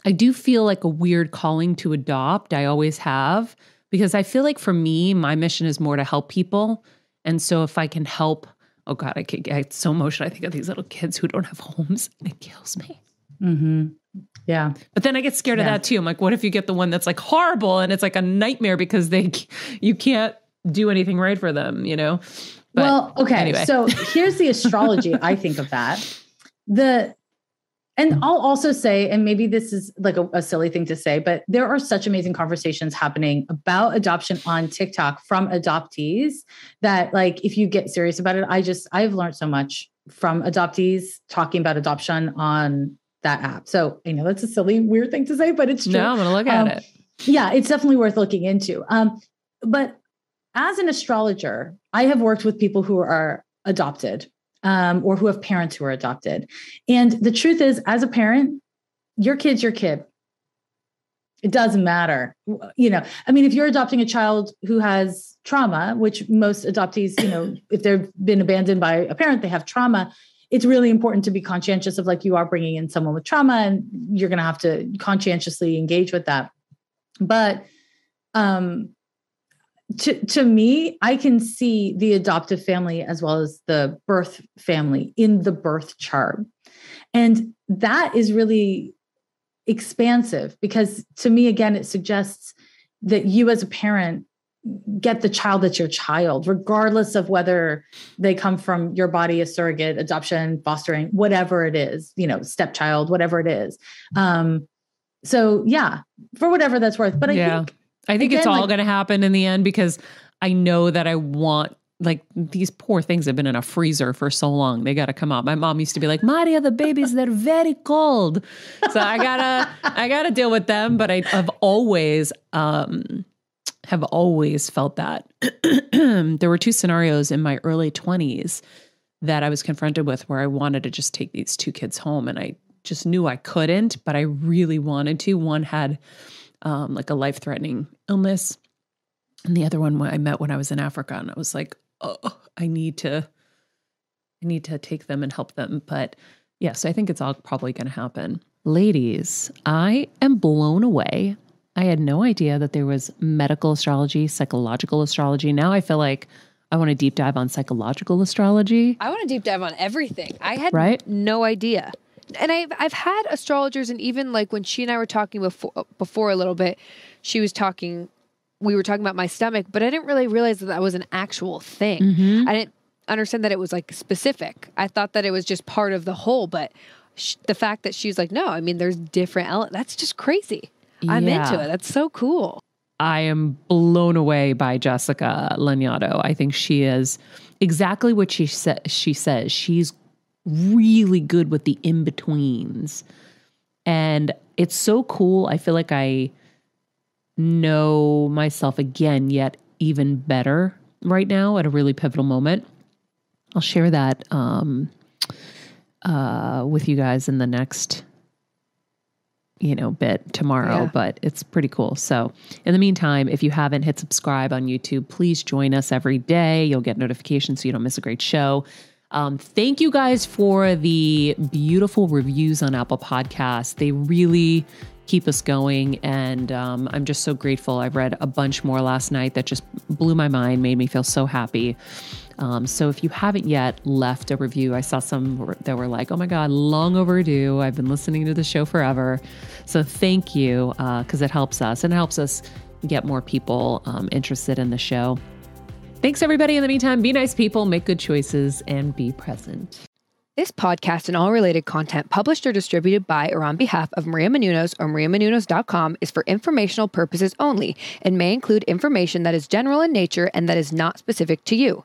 I do feel like a weird calling to adopt. I always have because I feel like for me, my mission is more to help people and so if I can help, oh God, I get so emotional. I think of these little kids who don't have homes and it kills me. Mm-hmm. Yeah. But then I get scared yeah. of that too. I'm like, what if you get the one that's like horrible and it's like a nightmare because they, you can't do anything right for them, you know? But well, okay. Anyway. So *laughs* here's the astrology I think of that. The and I'll also say, and maybe this is like a, a, silly thing to say, but there are such amazing conversations happening about adoption on TikTok from adoptees that, like, if you get serious about it, I just, I've learned so much from adoptees talking about adoption on that app. So I know that's a silly, weird thing to say, but it's true. No, I'm going to look at um, it. Yeah, it's definitely worth looking into. Um, but as an astrologer, I have worked with people who are adopted um, or who have parents who are adopted. And the truth is, as a parent, your kid's your kid. It doesn't matter. You know, I mean, if you're adopting a child who has trauma, which most adoptees, you know, *coughs* if they've been abandoned by a parent, they have trauma. It's really important to be conscientious of like you are bringing in someone with trauma and you're going to have to conscientiously engage with that. But um, to, to me, I can see the adoptive family as well as the birth family in the birth chart. And that is really expansive because to me, again, it suggests that you as a parent get the child that's your child, regardless of whether they come from your body, a surrogate, adoption, fostering, whatever it is, you know, stepchild, whatever it is. Um, so yeah, for whatever that's worth. But I yeah. think I think Again, it's all like, going to happen in the end because I know that I want like these poor things have been in a freezer for so long. They got to come out. My mom used to be like, "Maria, the babies they're very cold." So I got to I got to deal with them, but I, have always um have always felt that. *clears throat* there were two scenarios in my early 20s that I was confronted with where I wanted to just take these two kids home and I just knew I couldn't, but I really wanted to. One had um, like a life threatening illness. And the other one I met when I was in Africa, and I was like, oh, I need to, I need to take them and help them. But yes, I think it's all probably going to happen. Ladies, I am blown away. I had no idea that there was medical astrology, psychological astrology. Now I feel like I want to deep dive on psychological astrology. I want to deep dive on everything. I had right? no idea and I've I've had astrologers, and even like when she and I were talking before before a little bit, she was talking. We were talking about my stomach, but I didn't really realize that that was an actual thing. Mm-hmm. I didn't understand that it was like specific. I thought that it was just part of the whole, but sh- the fact that she's like, no, I mean, there's different elements. That's just crazy. Yeah. I'm into it. That's so cool. I am blown away by Jessica Lanyadoo. I think she is exactly what she said. She says she's really good with the in betweens. And it's so cool. I feel like I know myself again, yet even better right now at a really pivotal moment. I'll share that um, uh, with you guys in the next you know bit tomorrow Yeah. but it's pretty cool so in the meantime if you haven't hit subscribe on youtube please join us every day you'll get notifications so you don't miss a great show um, thank you guys for the beautiful reviews on apple podcasts they really keep us going and um, i'm just so grateful i've read a bunch more last night that just blew my mind made me feel so happy um, so if you haven't yet left a review, I saw some that were like, "Oh my God, long overdue! I've been listening to the show forever." So thank you because it helps us and it helps us get more people um, interested in the show. Thanks everybody. In the meantime, be nice people, make good choices, and be present. This podcast and all related content published or distributed by or on behalf of Maria Menounos or mariamenounos.com is for informational purposes only and may include information that is general in nature and that is not specific to you.